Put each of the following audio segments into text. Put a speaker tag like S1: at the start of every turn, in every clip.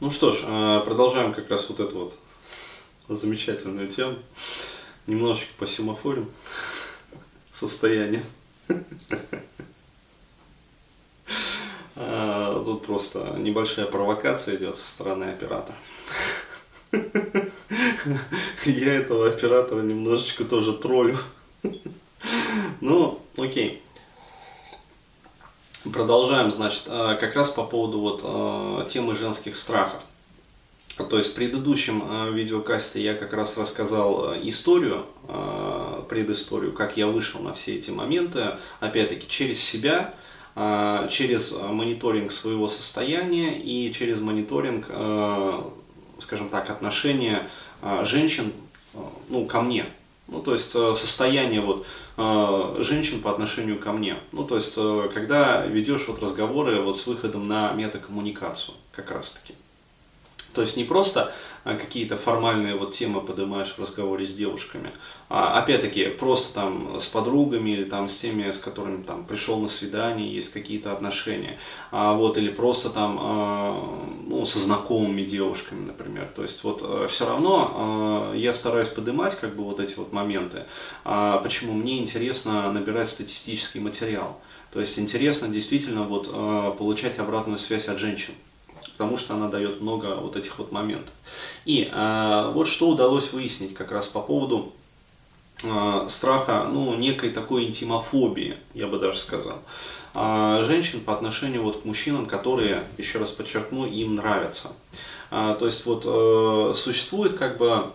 S1: Ну что ж, э, продолжаем как раз вот эту вот замечательную тему. Немножечко по семафорим состояние. А, тут просто небольшая провокация идет со стороны оператора. Я этого оператора немножечко тоже троллю. Ну, окей. Продолжаем, значит, а, как раз по поводу вот а, темы женских страхов. То есть в предыдущем а, видеокасте я как раз рассказал историю, предысторию, как я вышел на все эти моменты, опять-таки через себя, через мониторинг своего состояния и через мониторинг, скажем так, отношения женщин ну, ко мне, ну, то есть э, состояние вот э, женщин по отношению ко мне. Ну, то есть, э, когда ведешь вот разговоры вот с выходом на метакоммуникацию, как раз таки. То есть не просто а, какие-то формальные вот темы поднимаешь в разговоре с девушками, а опять-таки просто там с подругами или там с теми, с которыми там пришел на свидание, есть какие-то отношения, а вот или просто там а, ну, со знакомыми девушками, например. То есть вот э, все равно а, я стараюсь поднимать как бы вот эти вот моменты. Почему мне интересно набирать статистический материал. То есть интересно действительно вот получать обратную связь от женщин потому что она дает много вот этих вот моментов. И э, вот что удалось выяснить как раз по поводу э, страха, ну, некой такой интимофобии, я бы даже сказал, э, женщин по отношению вот к мужчинам, которые, еще раз подчеркну, им нравятся. Э, то есть вот э, существует как бы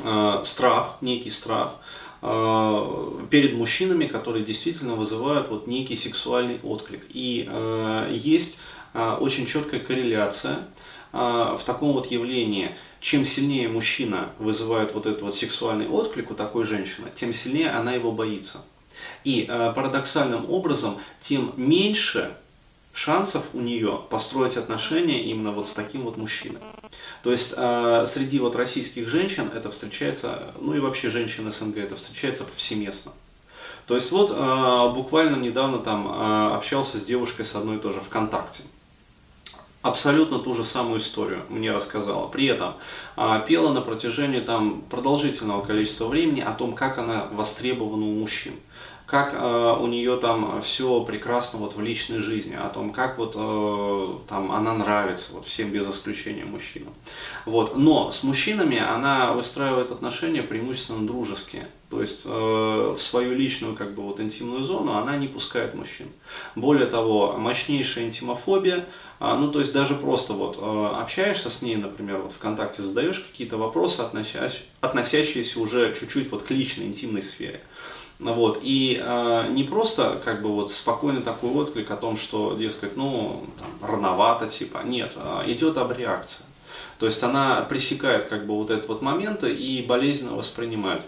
S1: э, страх, некий страх, перед мужчинами, которые действительно вызывают вот некий сексуальный отклик. И э, есть очень четкая корреляция а, в таком вот явлении. Чем сильнее мужчина вызывает вот этот вот сексуальный отклик у такой женщины, тем сильнее она его боится. И а, парадоксальным образом, тем меньше шансов у нее построить отношения именно вот с таким вот мужчиной. То есть э, среди вот российских женщин это встречается, ну и вообще женщин СНГ это встречается повсеместно. То есть вот э, буквально недавно там э, общался с девушкой с одной тоже ВКонтакте абсолютно ту же самую историю мне рассказала. При этом а, пела на протяжении там, продолжительного количества времени о том, как она востребована у мужчин как э, у нее там все прекрасно вот в личной жизни, о том, как вот э, там она нравится вот всем без исключения мужчинам. Вот. Но с мужчинами она выстраивает отношения преимущественно дружеские. То есть э, в свою личную как бы вот интимную зону она не пускает мужчин. Более того, мощнейшая интимофобия, э, ну то есть даже просто вот э, общаешься с ней, например, вот ВКонтакте задаешь какие-то вопросы, относящиеся уже чуть-чуть вот к личной интимной сфере. Вот. И э, не просто как бы вот спокойный такой отклик о том, что, дескать, ну, там, рановато, типа, нет, э, идет обреакция. То есть она пресекает как бы вот этот вот момент и болезненно воспринимает.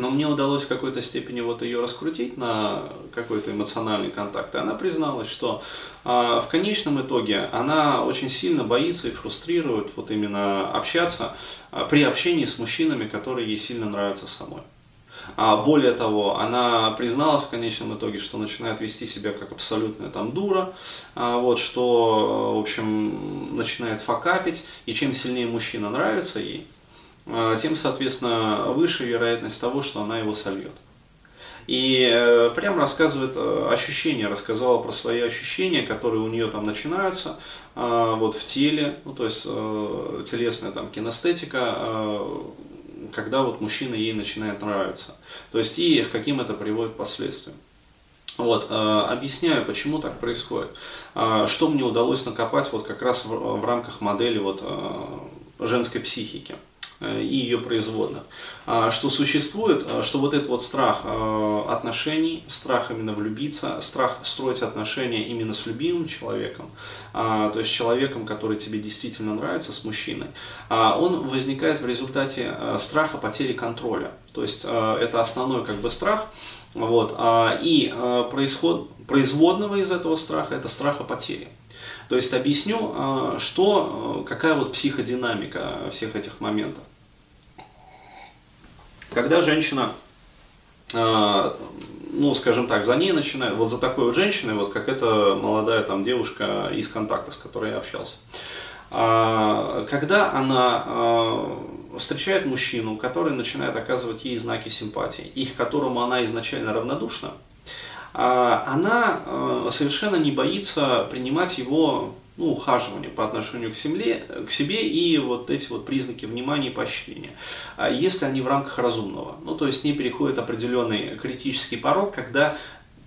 S1: Но мне удалось в какой-то степени вот ее раскрутить на какой-то эмоциональный контакт. И она призналась, что э, в конечном итоге она очень сильно боится и фрустрирует вот именно общаться э, при общении с мужчинами, которые ей сильно нравятся самой. А более того, она призналась в конечном итоге, что начинает вести себя как абсолютная там дура, а вот, что, в общем, начинает факапить, и чем сильнее мужчина нравится ей, а, тем, соответственно, выше вероятность того, что она его сольет. И э, прям рассказывает э, ощущения, рассказала про свои ощущения, которые у нее там начинаются э, вот в теле, ну, то есть э, телесная там кинестетика, э, когда вот мужчина ей начинает нравиться. То есть и к каким это приводит последствиям. Вот, э, объясняю, почему так происходит. Э, что мне удалось накопать вот как раз в, рамках модели вот, э, женской психики. Э, и ее производных, а, что существует, а, что вот этот вот страх а, отношений, страх именно влюбиться, страх строить отношения именно с любимым человеком, то есть человеком, который тебе действительно нравится, с мужчиной, он возникает в результате страха потери контроля. То есть это основной как бы страх, вот, и происход, производного из этого страха это страха потери. То есть объясню, что, какая вот психодинамика всех этих моментов. Когда женщина, э, ну, скажем так, за ней начинает, вот за такой вот женщиной, вот как эта молодая там девушка из контакта, с которой я общался, когда она встречает мужчину, который начинает оказывать ей знаки симпатии, и к которому она изначально равнодушна, она совершенно не боится принимать его ну, ухаживание по отношению к себе, к себе и вот эти вот признаки внимания и поощрения, а если они в рамках разумного. Ну, то есть не переходит определенный критический порог, когда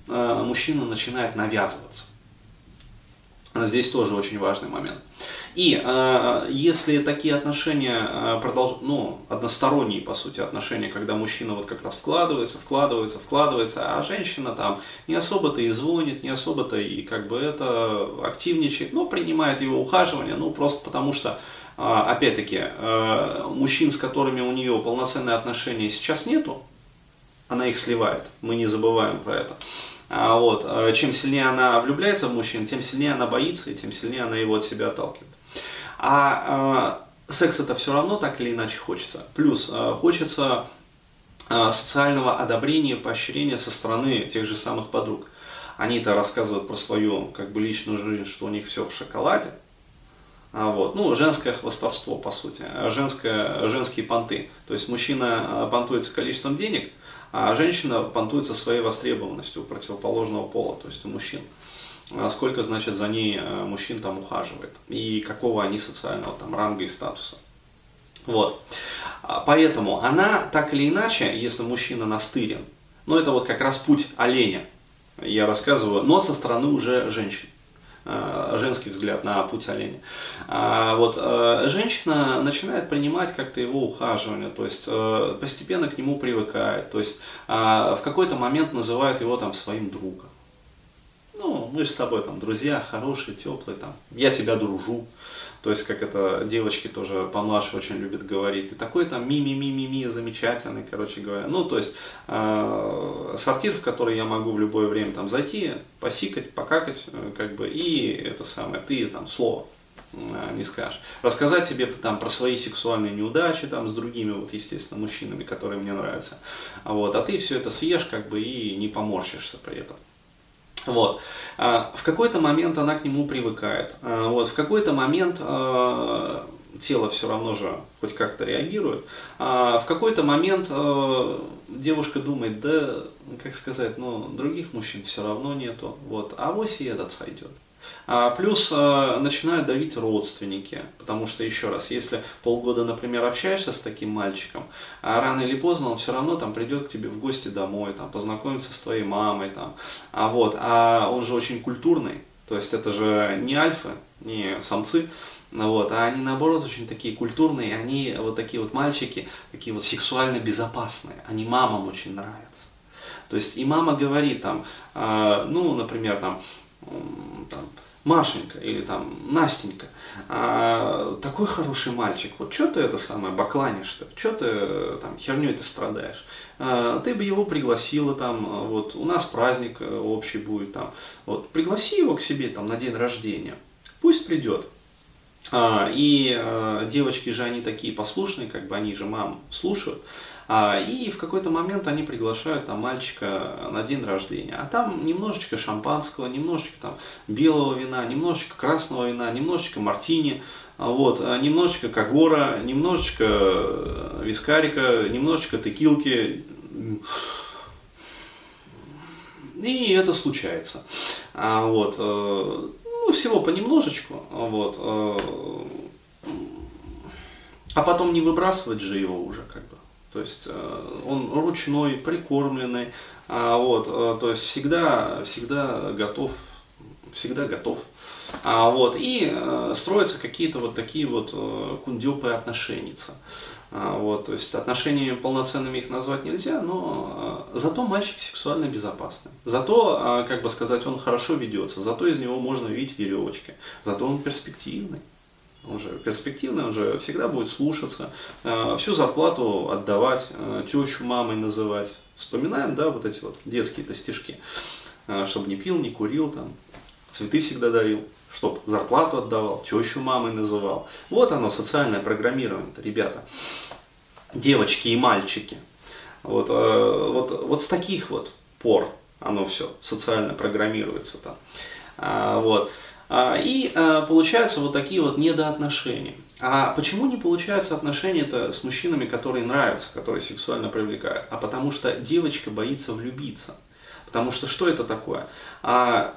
S1: э, мужчина начинает навязываться. Здесь тоже очень важный момент. И э, если такие отношения э, продолж... ну, односторонние, по сути, отношения, когда мужчина вот как раз вкладывается, вкладывается, вкладывается, а женщина там не особо-то и звонит, не особо-то и как бы это активничает, но принимает его ухаживание, ну, просто потому что, э, опять-таки, мужчин, с которыми у нее полноценные отношения сейчас нету, она их сливает, мы не забываем про это. А вот, чем сильнее она влюбляется в мужчин, тем сильнее она боится, и тем сильнее она его от себя отталкивает. А э, секс это все равно так или иначе хочется. Плюс э, хочется э, социального одобрения, поощрения со стороны тех же самых подруг. Они-то рассказывают про свою как бы личную жизнь, что у них все в шоколаде. А вот. Ну, женское хвостовство, по сути, женское, женские понты. То есть мужчина понтуется количеством денег, а женщина понтуется своей востребованностью у противоположного пола, то есть у мужчин. А сколько, значит, за ней э, мужчин там ухаживает и какого они социального там ранга и статуса. Вот. А поэтому она так или иначе, если мужчина настырен, ну это вот как раз путь оленя, я рассказываю, но со стороны уже женщин э, женский взгляд на путь оленя. А вот э, женщина начинает принимать как-то его ухаживание, то есть постепенно к нему привыкает, то есть в какой-то момент называет его там своим другом мы же с тобой там друзья, хорошие, теплые, там, я тебя дружу. То есть, как это девочки тоже помладше очень любят говорить. Ты такой там ми-ми-ми-ми-ми, замечательный, короче говоря. Ну, то есть, э, сортир, в который я могу в любое время там зайти, посикать, покакать, э, как бы, и это самое, ты там слово э, не скажешь. Рассказать тебе там про свои сексуальные неудачи там с другими, вот, естественно, мужчинами, которые мне нравятся. Вот, а ты все это съешь, как бы, и не поморщишься при этом. Вот. А, в какой-то момент она к нему привыкает. А, вот. В какой-то момент а, тело все равно же хоть как-то реагирует. В какой-то момент девушка думает, да, как сказать, ну, других мужчин все равно нету. Вот. А вось и этот сойдет. А плюс а, начинают давить родственники, потому что, еще раз, если полгода, например, общаешься с таким мальчиком, а рано или поздно он все равно там придет к тебе в гости домой, там, познакомится с твоей мамой, там, а вот, а он же очень культурный, то есть это же не альфы, не самцы, вот, а они наоборот очень такие культурные, они вот такие вот мальчики, такие вот сексуально безопасные, они мамам очень нравятся. То есть и мама говорит там, э, ну, например, там, там, Машенька или там Настенька, а, такой хороший мальчик, вот что ты это самое бакланишь-то, что ты там херней ты страдаешь, а, ты бы его пригласила там, вот у нас праздник э, общий будет там, вот пригласи его к себе там на день рождения, пусть придет. А, и а, девочки же они такие послушные, как бы они же мам слушают, а, и в какой-то момент они приглашают там мальчика на день рождения. А там немножечко шампанского, немножечко там белого вина, немножечко красного вина, немножечко мартини, а, вот, а немножечко кагора, немножечко э, вискарика, немножечко текилки. И это случается. А, вот, э, ну, всего понемножечку. Вот, э, а потом не выбрасывать же его уже, как бы. То есть э, он ручной, прикормленный, а, вот, э, то есть всегда, всегда готов, всегда готов. А, вот, и э, строятся какие-то вот такие вот кундепы отношеница. А, вот, то есть отношениями полноценными их назвать нельзя, но зато мальчик сексуально безопасный. Зато, как бы сказать, он хорошо ведется, зато из него можно видеть веревочки, зато он перспективный он же перспективный, он же всегда будет слушаться, э, всю зарплату отдавать, э, тещу мамой называть. Вспоминаем, да, вот эти вот детские-то стишки, э, чтобы не пил, не курил, там, цветы всегда дарил, чтобы зарплату отдавал, тещу мамой называл. Вот оно, социальное программирование ребята, девочки и мальчики. Вот, вот, вот с таких вот пор оно все социально программируется там. Вот. А, и а, получаются вот такие вот недоотношения. А почему не получаются отношения-то с мужчинами, которые нравятся, которые сексуально привлекают? А потому что девочка боится влюбиться. Потому что что это такое? А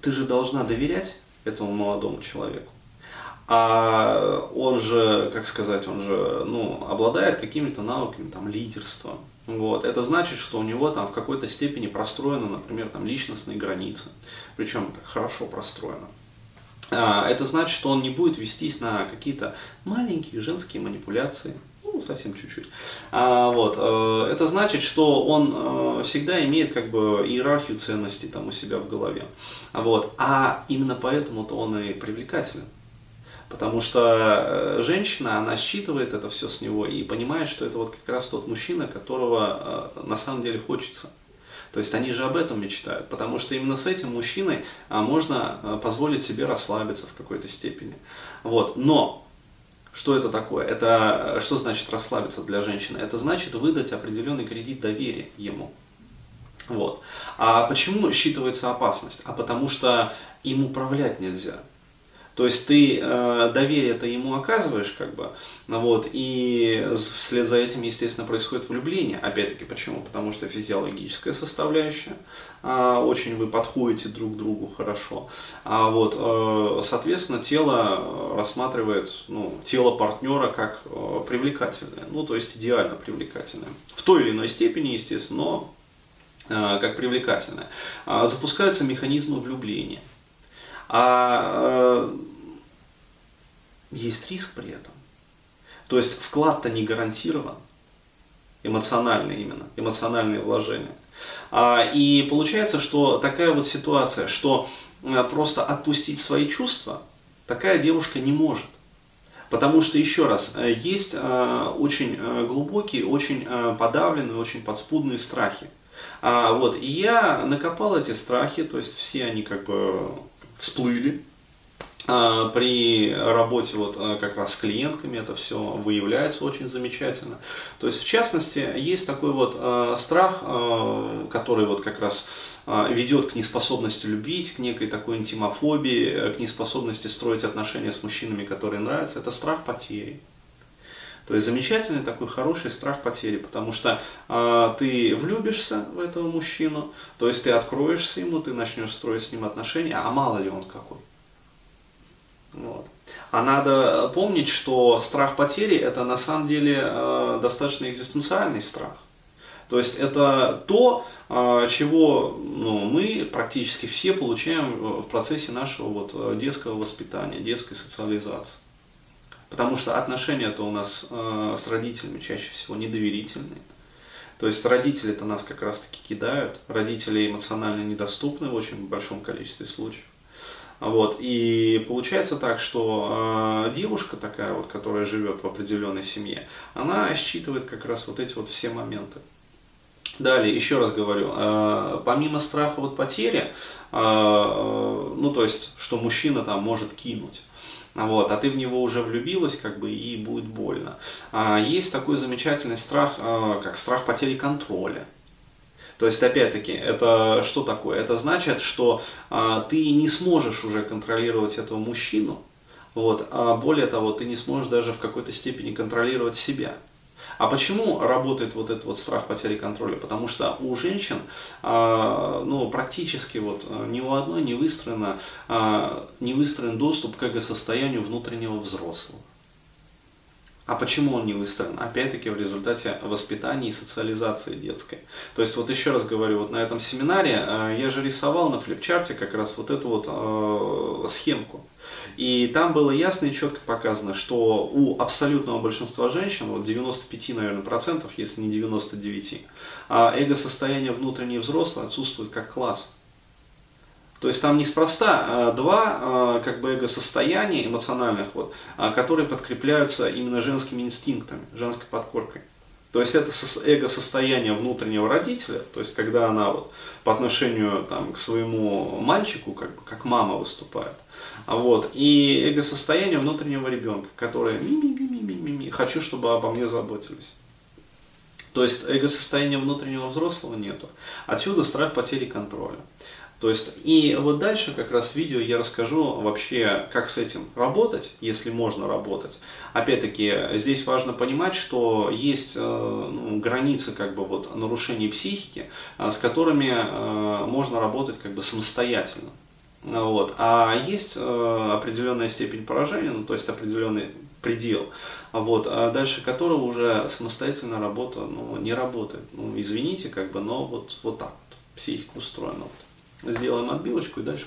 S1: ты же должна доверять этому молодому человеку. А он же, как сказать, он же, ну, обладает какими-то навыками, там, лидерства. Вот. Это значит, что у него там в какой-то степени простроены, например, там, личностные границы. Причем хорошо простроено. А, это значит, что он не будет вестись на какие-то маленькие женские манипуляции, ну, совсем чуть-чуть. А, вот, э, это значит, что он э, всегда имеет как бы иерархию ценностей там у себя в голове. Вот, а именно поэтому-то он и привлекателен. Потому что э, женщина, она считывает это все с него и понимает, что это вот как раз тот мужчина, которого на самом деле хочется. То есть они же об этом мечтают, потому что именно с этим мужчиной а, можно а, позволить себе расслабиться в какой-то степени. Вот. Но что это такое? Это что значит расслабиться для женщины? Это значит выдать определенный кредит доверия ему. Вот. А почему считывается опасность? А потому что им управлять нельзя. То есть ты э, доверие-то ему оказываешь, как бы, вот, и вслед за этим, естественно, происходит влюбление. Опять-таки, почему? Потому что физиологическая составляющая, э, очень вы подходите друг другу хорошо. А вот, э, соответственно, тело рассматривает, ну, тело партнера как э, привлекательное, ну, то есть идеально привлекательное. В той или иной степени, естественно, но э, как привлекательное. А запускаются механизмы влюбления. А э, есть риск при этом. То есть вклад-то не гарантирован, эмоциональный именно, эмоциональные вложения. А, и получается, что такая вот ситуация, что э, просто отпустить свои чувства, такая девушка не может. Потому что, еще раз, э, есть очень глубокие, очень подавленные, очень подспудные страхи. А, вот, и я накопал эти страхи, то есть все они как бы всплыли. А, при работе вот а, как раз с клиентками это все выявляется очень замечательно. То есть, в частности, есть такой вот а, страх, который вот как раз ведет к неспособности любить, к некой такой интимофобии, к неспособности строить отношения с мужчинами, которые нравятся. Это страх потери. То есть замечательный такой хороший страх потери, потому что э, ты влюбишься в этого мужчину, то есть ты откроешься ему, ты начнешь строить с ним отношения, а мало ли он какой. Вот. А надо помнить, что страх потери это на самом деле э, достаточно экзистенциальный страх. То есть это то, э, чего ну, мы практически все получаем в процессе нашего вот, детского воспитания, детской социализации. Потому что отношения-то у нас э, с родителями чаще всего недоверительные. То есть родители-то нас как раз-таки кидают, родители эмоционально недоступны в очень большом количестве случаев. Вот. И получается так, что э, девушка такая вот, которая живет в определенной семье, она считывает как раз вот эти вот все моменты. Далее, еще раз говорю, э, помимо страха вот потери, э, ну то есть, что мужчина там может кинуть, вот, а ты в него уже влюбилась, как бы, и будет больно. А, есть такой замечательный страх, а, как страх потери контроля. То есть, опять-таки, это что такое? Это значит, что а, ты не сможешь уже контролировать этого мужчину, вот, а более того, ты не сможешь даже в какой-то степени контролировать себя. А почему работает вот этот вот страх потери контроля? Потому что у женщин а, ну, практически вот а, ни у одной не, выстроено, а, не выстроен доступ к эго-состоянию внутреннего взрослого. А почему он не выстроен? Опять-таки в результате воспитания и социализации детской. То есть вот еще раз говорю, вот на этом семинаре я же рисовал на флипчарте как раз вот эту вот схемку. И там было ясно и четко показано, что у абсолютного большинства женщин, вот 95, наверное, процентов, если не 99, а эго-состояние внутренней взрослой отсутствует как класс. То есть там неспроста а, два а, как бы эго-состояния эмоциональных, вот, которые подкрепляются именно женскими инстинктами, женской подкоркой. То есть это эго-состояние внутреннего родителя, то есть когда она вот по отношению там, к своему мальчику, как, бы, как мама выступает, а вот, и эго-состояние внутреннего ребенка, которое ми-ми-ми-ми-ми-ми, хочу, чтобы обо мне заботились. То есть эго-состояния внутреннего взрослого нету. Отсюда страх потери контроля. То есть, и вот дальше как раз в видео я расскажу вообще, как с этим работать, если можно работать. Опять-таки, здесь важно понимать, что есть э, ну, границы как бы вот нарушений психики, э, с которыми э, можно работать как бы самостоятельно. Вот. А есть определенная степень поражения, ну, то есть определенный предел, вот, а дальше которого уже самостоятельная работа ну, не работает. Ну, извините, как бы, но вот, вот так вот психика устроена. Вот. Сделаем отбивочку и дальше.